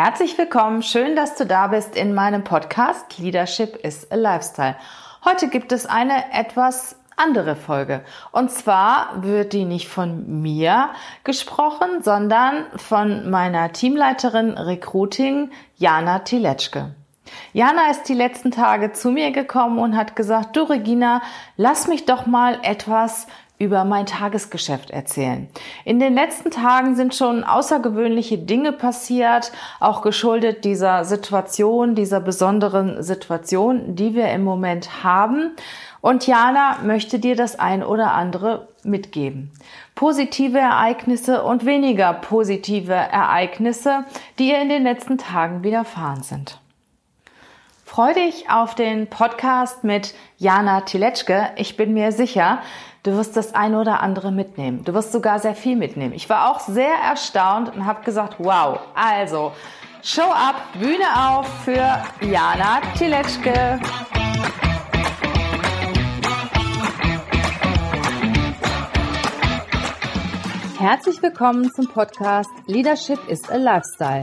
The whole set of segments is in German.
Herzlich willkommen, schön, dass du da bist in meinem Podcast Leadership is a Lifestyle. Heute gibt es eine etwas andere Folge. Und zwar wird die nicht von mir gesprochen, sondern von meiner Teamleiterin Recruiting, Jana Tiletschke. Jana ist die letzten Tage zu mir gekommen und hat gesagt, du Regina, lass mich doch mal etwas über mein Tagesgeschäft erzählen. In den letzten Tagen sind schon außergewöhnliche Dinge passiert, auch geschuldet dieser Situation, dieser besonderen Situation, die wir im Moment haben. Und Jana möchte dir das ein oder andere mitgeben. Positive Ereignisse und weniger positive Ereignisse, die ihr in den letzten Tagen widerfahren sind. Freu dich auf den Podcast mit Jana Tiletschke. Ich bin mir sicher, Du wirst das eine oder andere mitnehmen. Du wirst sogar sehr viel mitnehmen. Ich war auch sehr erstaunt und habe gesagt, wow, also Show up, Bühne auf für Jana Tiletschke. Herzlich willkommen zum Podcast Leadership is a Lifestyle.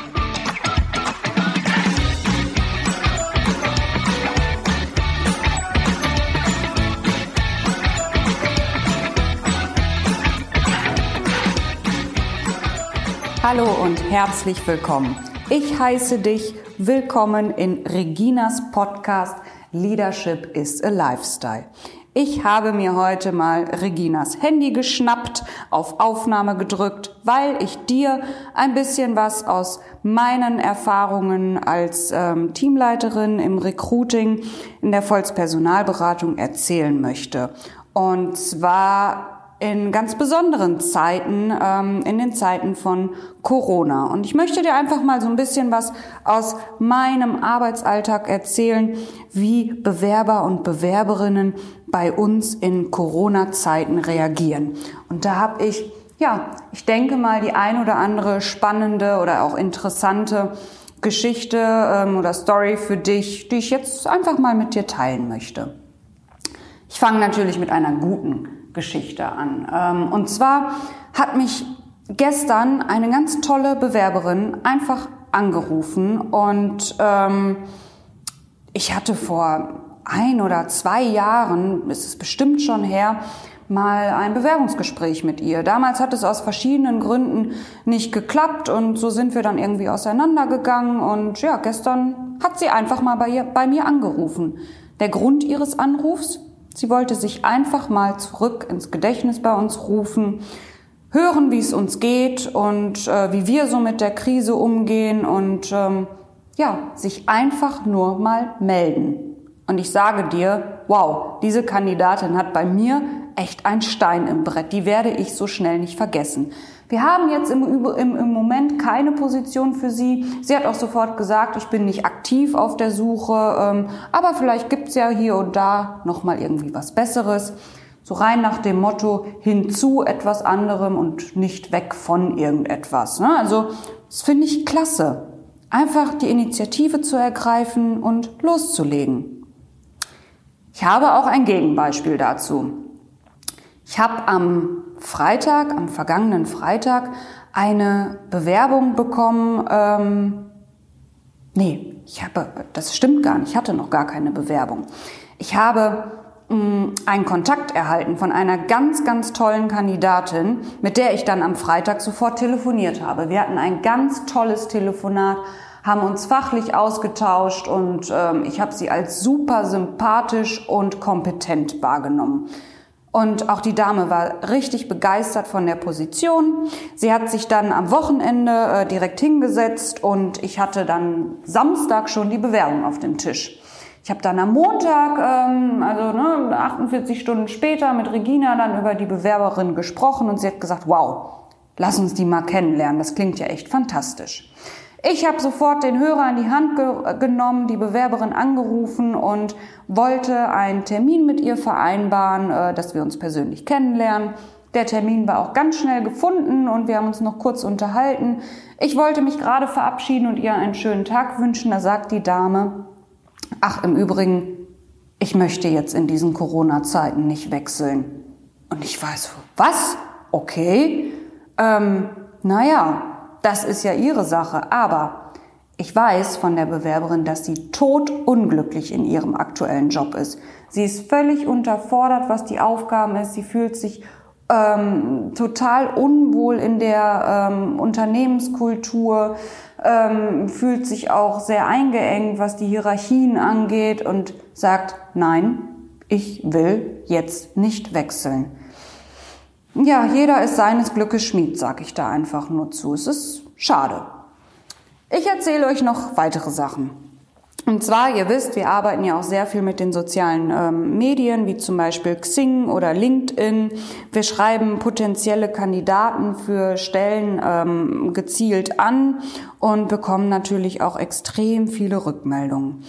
Hallo und herzlich willkommen. Ich heiße dich willkommen in Reginas Podcast Leadership is a Lifestyle. Ich habe mir heute mal Reginas Handy geschnappt, auf Aufnahme gedrückt, weil ich dir ein bisschen was aus meinen Erfahrungen als ähm, Teamleiterin im Recruiting in der Volkspersonalberatung erzählen möchte. Und zwar in ganz besonderen Zeiten, ähm, in den Zeiten von Corona. Und ich möchte dir einfach mal so ein bisschen was aus meinem Arbeitsalltag erzählen, wie Bewerber und Bewerberinnen bei uns in Corona-Zeiten reagieren. Und da habe ich, ja, ich denke mal die ein oder andere spannende oder auch interessante Geschichte ähm, oder Story für dich, die ich jetzt einfach mal mit dir teilen möchte. Ich fange natürlich mit einer guten Geschichte an. Ähm, und zwar hat mich gestern eine ganz tolle Bewerberin einfach angerufen und ähm, ich hatte vor ein oder zwei Jahren, ist es bestimmt schon her, mal ein Bewerbungsgespräch mit ihr. Damals hat es aus verschiedenen Gründen nicht geklappt und so sind wir dann irgendwie auseinandergegangen und ja, gestern hat sie einfach mal bei, ihr, bei mir angerufen. Der Grund ihres Anrufs? Sie wollte sich einfach mal zurück ins Gedächtnis bei uns rufen, hören, wie es uns geht und äh, wie wir so mit der Krise umgehen und ähm, ja, sich einfach nur mal melden. Und ich sage dir, wow, diese Kandidatin hat bei mir echt ein Stein im Brett. Die werde ich so schnell nicht vergessen. Wir haben jetzt im, im, im Moment keine Position für sie. Sie hat auch sofort gesagt, ich bin nicht aktiv auf der Suche, ähm, aber vielleicht gibt's ja hier und da nochmal irgendwie was Besseres. So rein nach dem Motto hinzu etwas anderem und nicht weg von irgendetwas. Ne? Also das finde ich klasse. Einfach die Initiative zu ergreifen und loszulegen. Ich habe auch ein Gegenbeispiel dazu. Ich habe am Freitag, am vergangenen Freitag, eine Bewerbung bekommen. Ähm, nee, ich habe, das stimmt gar nicht, ich hatte noch gar keine Bewerbung. Ich habe mh, mm, einen Kontakt erhalten von einer ganz, ganz tollen Kandidatin, mit der ich dann am Freitag sofort telefoniert habe. Wir hatten ein ganz tolles Telefonat, haben uns fachlich ausgetauscht und ähm, ich habe sie als super sympathisch und kompetent wahrgenommen. Und auch die Dame war richtig begeistert von der Position. Sie hat sich dann am Wochenende äh, direkt hingesetzt und ich hatte dann Samstag schon die Bewerbung auf dem Tisch. Ich habe dann am Montag, ähm, also ne, 48 Stunden später, mit Regina dann über die Bewerberin gesprochen und sie hat gesagt, wow, lass uns die mal kennenlernen. Das klingt ja echt fantastisch. Ich habe sofort den Hörer in die Hand ge genommen, die Bewerberin angerufen und wollte einen Termin mit ihr vereinbaren, äh, dass wir uns persönlich kennenlernen. Der Termin war auch ganz schnell gefunden und wir haben uns noch kurz unterhalten. Ich wollte mich gerade verabschieden und ihr einen schönen Tag wünschen. Da sagt die Dame, ach im Übrigen, ich möchte jetzt in diesen Corona-Zeiten nicht wechseln. Und ich weiß, was? Okay. Ähm, naja, das ist ja ihre Sache. Aber ich weiß von der Bewerberin, dass sie totunglücklich in ihrem aktuellen Job ist. Sie ist völlig unterfordert, was die Aufgaben ist. Sie fühlt sich ähm, total unwohl in der ähm, Unternehmenskultur, ähm, fühlt sich auch sehr eingeengt, was die Hierarchien angeht und sagt, nein, ich will jetzt nicht wechseln. Ja, jeder ist seines Glückes Schmied, sag ich da einfach nur zu. Es ist schade. Ich erzähle euch noch weitere Sachen. Und zwar, ihr wisst, wir arbeiten ja auch sehr viel mit den sozialen ähm, Medien, wie zum Beispiel Xing oder LinkedIn. Wir schreiben potenzielle Kandidaten für Stellen ähm, gezielt an und bekommen natürlich auch extrem viele Rückmeldungen.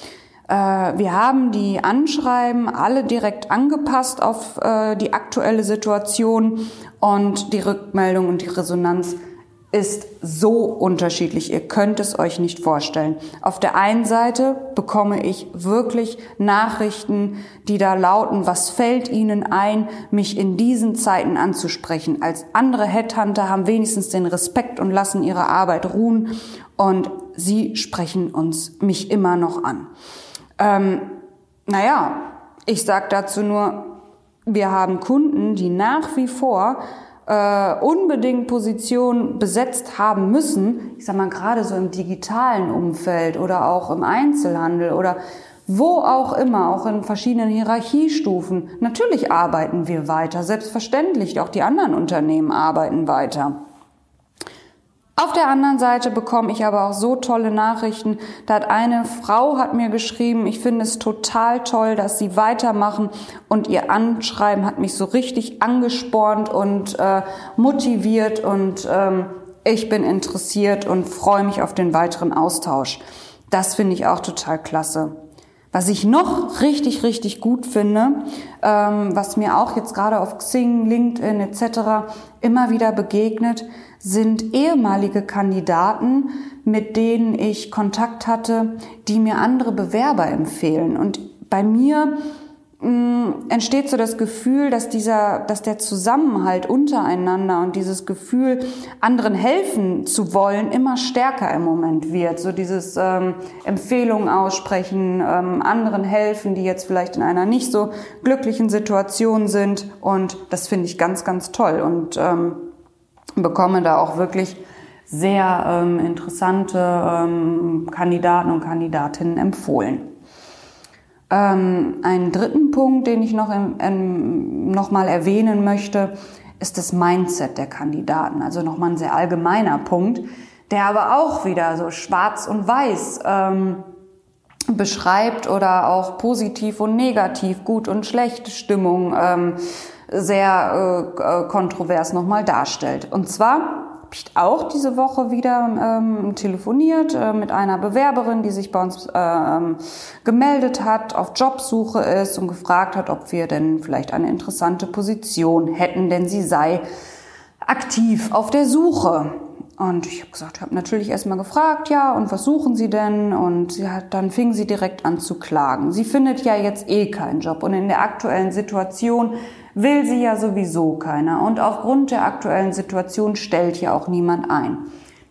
Äh, wir haben die Anschreiben alle direkt angepasst auf äh, die aktuelle Situation und die Rückmeldung und die Resonanz ist so unterschiedlich. Ihr könnt es euch nicht vorstellen. Auf der einen Seite bekomme ich wirklich Nachrichten, die da lauten, was fällt Ihnen ein, mich in diesen Zeiten anzusprechen. Als andere Headhunter haben wenigstens den Respekt und lassen ihre Arbeit ruhen und Sie sprechen uns mich immer noch an. Ähm, naja, ich sage dazu nur, wir haben Kunden, die nach wie vor äh, unbedingt Positionen besetzt haben müssen, ich sag mal gerade so im digitalen Umfeld oder auch im Einzelhandel oder wo auch immer, auch in verschiedenen Hierarchiestufen. Natürlich arbeiten wir weiter, selbstverständlich, auch die anderen Unternehmen arbeiten weiter. Auf der anderen Seite bekomme ich aber auch so tolle Nachrichten. Da hat eine Frau hat mir geschrieben, ich finde es total toll, dass sie weitermachen und ihr Anschreiben hat mich so richtig angespornt und äh, motiviert und ähm, ich bin interessiert und freue mich auf den weiteren Austausch. Das finde ich auch total klasse. Was ich noch richtig, richtig gut finde, ähm, was mir auch jetzt gerade auf Xing, LinkedIn etc. immer wieder begegnet, sind ehemalige Kandidaten, mit denen ich Kontakt hatte, die mir andere Bewerber empfehlen. Und bei mir entsteht so das Gefühl, dass dieser, dass der Zusammenhalt untereinander und dieses Gefühl, anderen helfen zu wollen, immer stärker im Moment wird. So dieses ähm, Empfehlungen aussprechen, ähm, anderen helfen, die jetzt vielleicht in einer nicht so glücklichen Situation sind. Und das finde ich ganz, ganz toll und ähm, bekomme da auch wirklich sehr ähm, interessante ähm, Kandidaten und Kandidatinnen empfohlen. Ähm, einen dritten Punkt, den ich noch, im, ähm, noch mal erwähnen möchte, ist das Mindset der Kandidaten. Also nochmal ein sehr allgemeiner Punkt, der aber auch wieder so schwarz und weiß ähm, beschreibt oder auch positiv und negativ, gut und schlecht Stimmung ähm, sehr äh, äh kontrovers nochmal darstellt. Und zwar habe ich auch diese Woche wieder ähm, telefoniert äh, mit einer Bewerberin, die sich bei uns ähm, gemeldet hat, auf Jobsuche ist und gefragt hat, ob wir denn vielleicht eine interessante Position hätten, denn sie sei aktiv auf der Suche. Und ich habe gesagt, ich habe natürlich erstmal gefragt, ja, und was suchen Sie denn? Und sie hat, dann fing sie direkt an zu klagen. Sie findet ja jetzt eh keinen Job und in der aktuellen Situation will sie ja sowieso keiner. Und aufgrund der aktuellen Situation stellt ja auch niemand ein.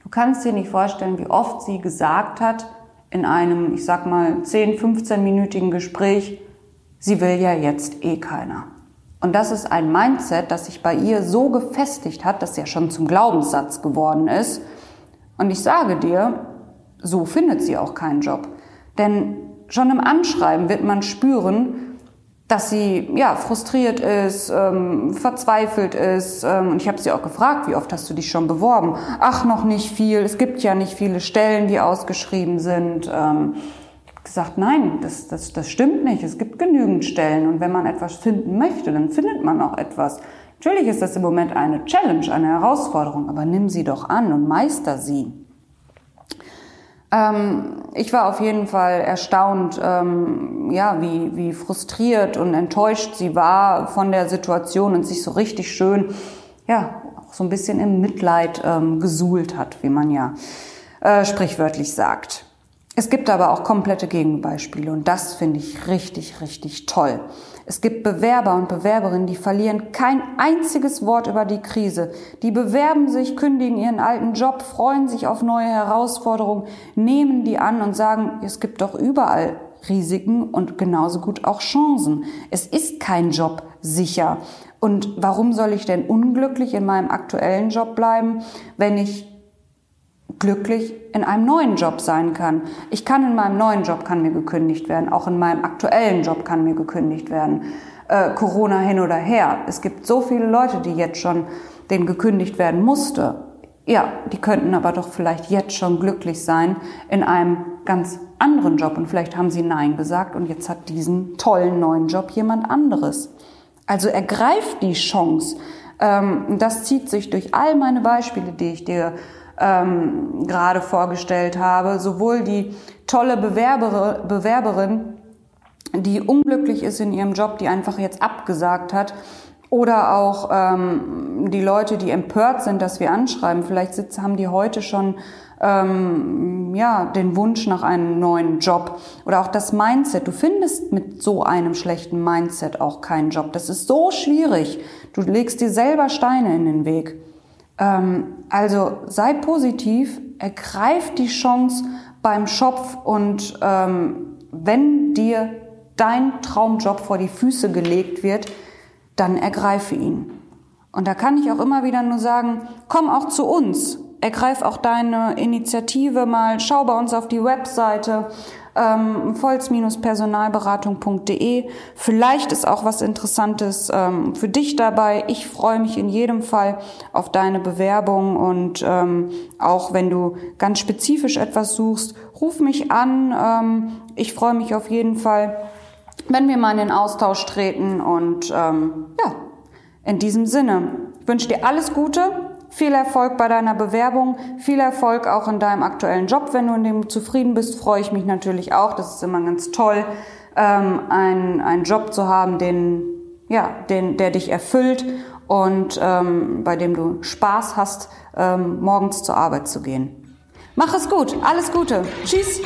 Du kannst dir nicht vorstellen, wie oft sie gesagt hat in einem, ich sag mal, 10, 15-minütigen Gespräch, sie will ja jetzt eh keiner. Und das ist ein Mindset, das sich bei ihr so gefestigt hat, dass ja schon zum Glaubenssatz geworden ist. Und ich sage dir, so findet sie auch keinen Job. Denn schon im Anschreiben wird man spüren, dass sie ja frustriert ist, ähm, verzweifelt ist. Ähm, und ich habe sie auch gefragt, wie oft hast du dich schon beworben? Ach, noch nicht viel. Es gibt ja nicht viele Stellen, die ausgeschrieben sind. Ähm, ich habe gesagt, nein, das, das, das stimmt nicht. Es gibt genügend Stellen. Und wenn man etwas finden möchte, dann findet man auch etwas. Natürlich ist das im Moment eine Challenge, eine Herausforderung, aber nimm sie doch an und meister sie. Ähm, ich war auf jeden Fall erstaunt, ähm, ja, wie, wie frustriert und enttäuscht sie war von der Situation und sich so richtig schön ja, auch so ein bisschen im Mitleid ähm, gesuhlt hat, wie man ja äh, sprichwörtlich sagt. Es gibt aber auch komplette Gegenbeispiele und das finde ich richtig, richtig toll. Es gibt Bewerber und Bewerberinnen, die verlieren kein einziges Wort über die Krise. Die bewerben sich, kündigen ihren alten Job, freuen sich auf neue Herausforderungen, nehmen die an und sagen, es gibt doch überall Risiken und genauso gut auch Chancen. Es ist kein Job sicher. Und warum soll ich denn unglücklich in meinem aktuellen Job bleiben, wenn ich glücklich in einem neuen Job sein kann. Ich kann in meinem neuen Job kann mir gekündigt werden, auch in meinem aktuellen Job kann mir gekündigt werden. Äh, Corona hin oder her. Es gibt so viele Leute, die jetzt schon denen gekündigt werden musste. Ja, die könnten aber doch vielleicht jetzt schon glücklich sein in einem ganz anderen Job und vielleicht haben sie Nein gesagt und jetzt hat diesen tollen neuen Job jemand anderes. Also ergreift die Chance. Ähm, das zieht sich durch all meine Beispiele, die ich dir ähm, gerade vorgestellt habe. Sowohl die tolle Bewerber, Bewerberin, die unglücklich ist in ihrem Job, die einfach jetzt abgesagt hat, oder auch ähm, die Leute, die empört sind, dass wir anschreiben. Vielleicht sitzen, haben die heute schon ähm, ja den Wunsch nach einem neuen Job oder auch das Mindset. Du findest mit so einem schlechten Mindset auch keinen Job. Das ist so schwierig. Du legst dir selber Steine in den Weg. Ähm, also sei positiv, ergreif die Chance beim Schopf und ähm, wenn dir dein Traumjob vor die Füße gelegt wird, dann ergreife ihn. Und da kann ich auch immer wieder nur sagen, komm auch zu uns, ergreif auch deine Initiative mal, schau bei uns auf die Webseite ähm, volz-personalberatung.de. Vielleicht ist auch was Interessantes ähm, für dich dabei. Ich freue mich in jedem Fall auf deine Bewerbung und ähm, auch wenn du ganz spezifisch etwas suchst, ruf mich an. Ähm, ich freue mich auf jeden Fall, wenn wir mal in den Austausch treten und ähm, ja, in diesem Sinne, ich wünsche dir alles Gute viel Erfolg bei deiner Bewerbung, viel Erfolg auch in deinem aktuellen Job. Wenn du in dem zufrieden bist, freue ich mich natürlich auch. Das ist immer ganz toll, ähm, einen, einen Job zu haben, den, ja, den, der dich erfüllt und ähm, bei dem du Spaß hast, ähm, morgens zur Arbeit zu gehen. Mach es gut, alles Gute. Tschüss.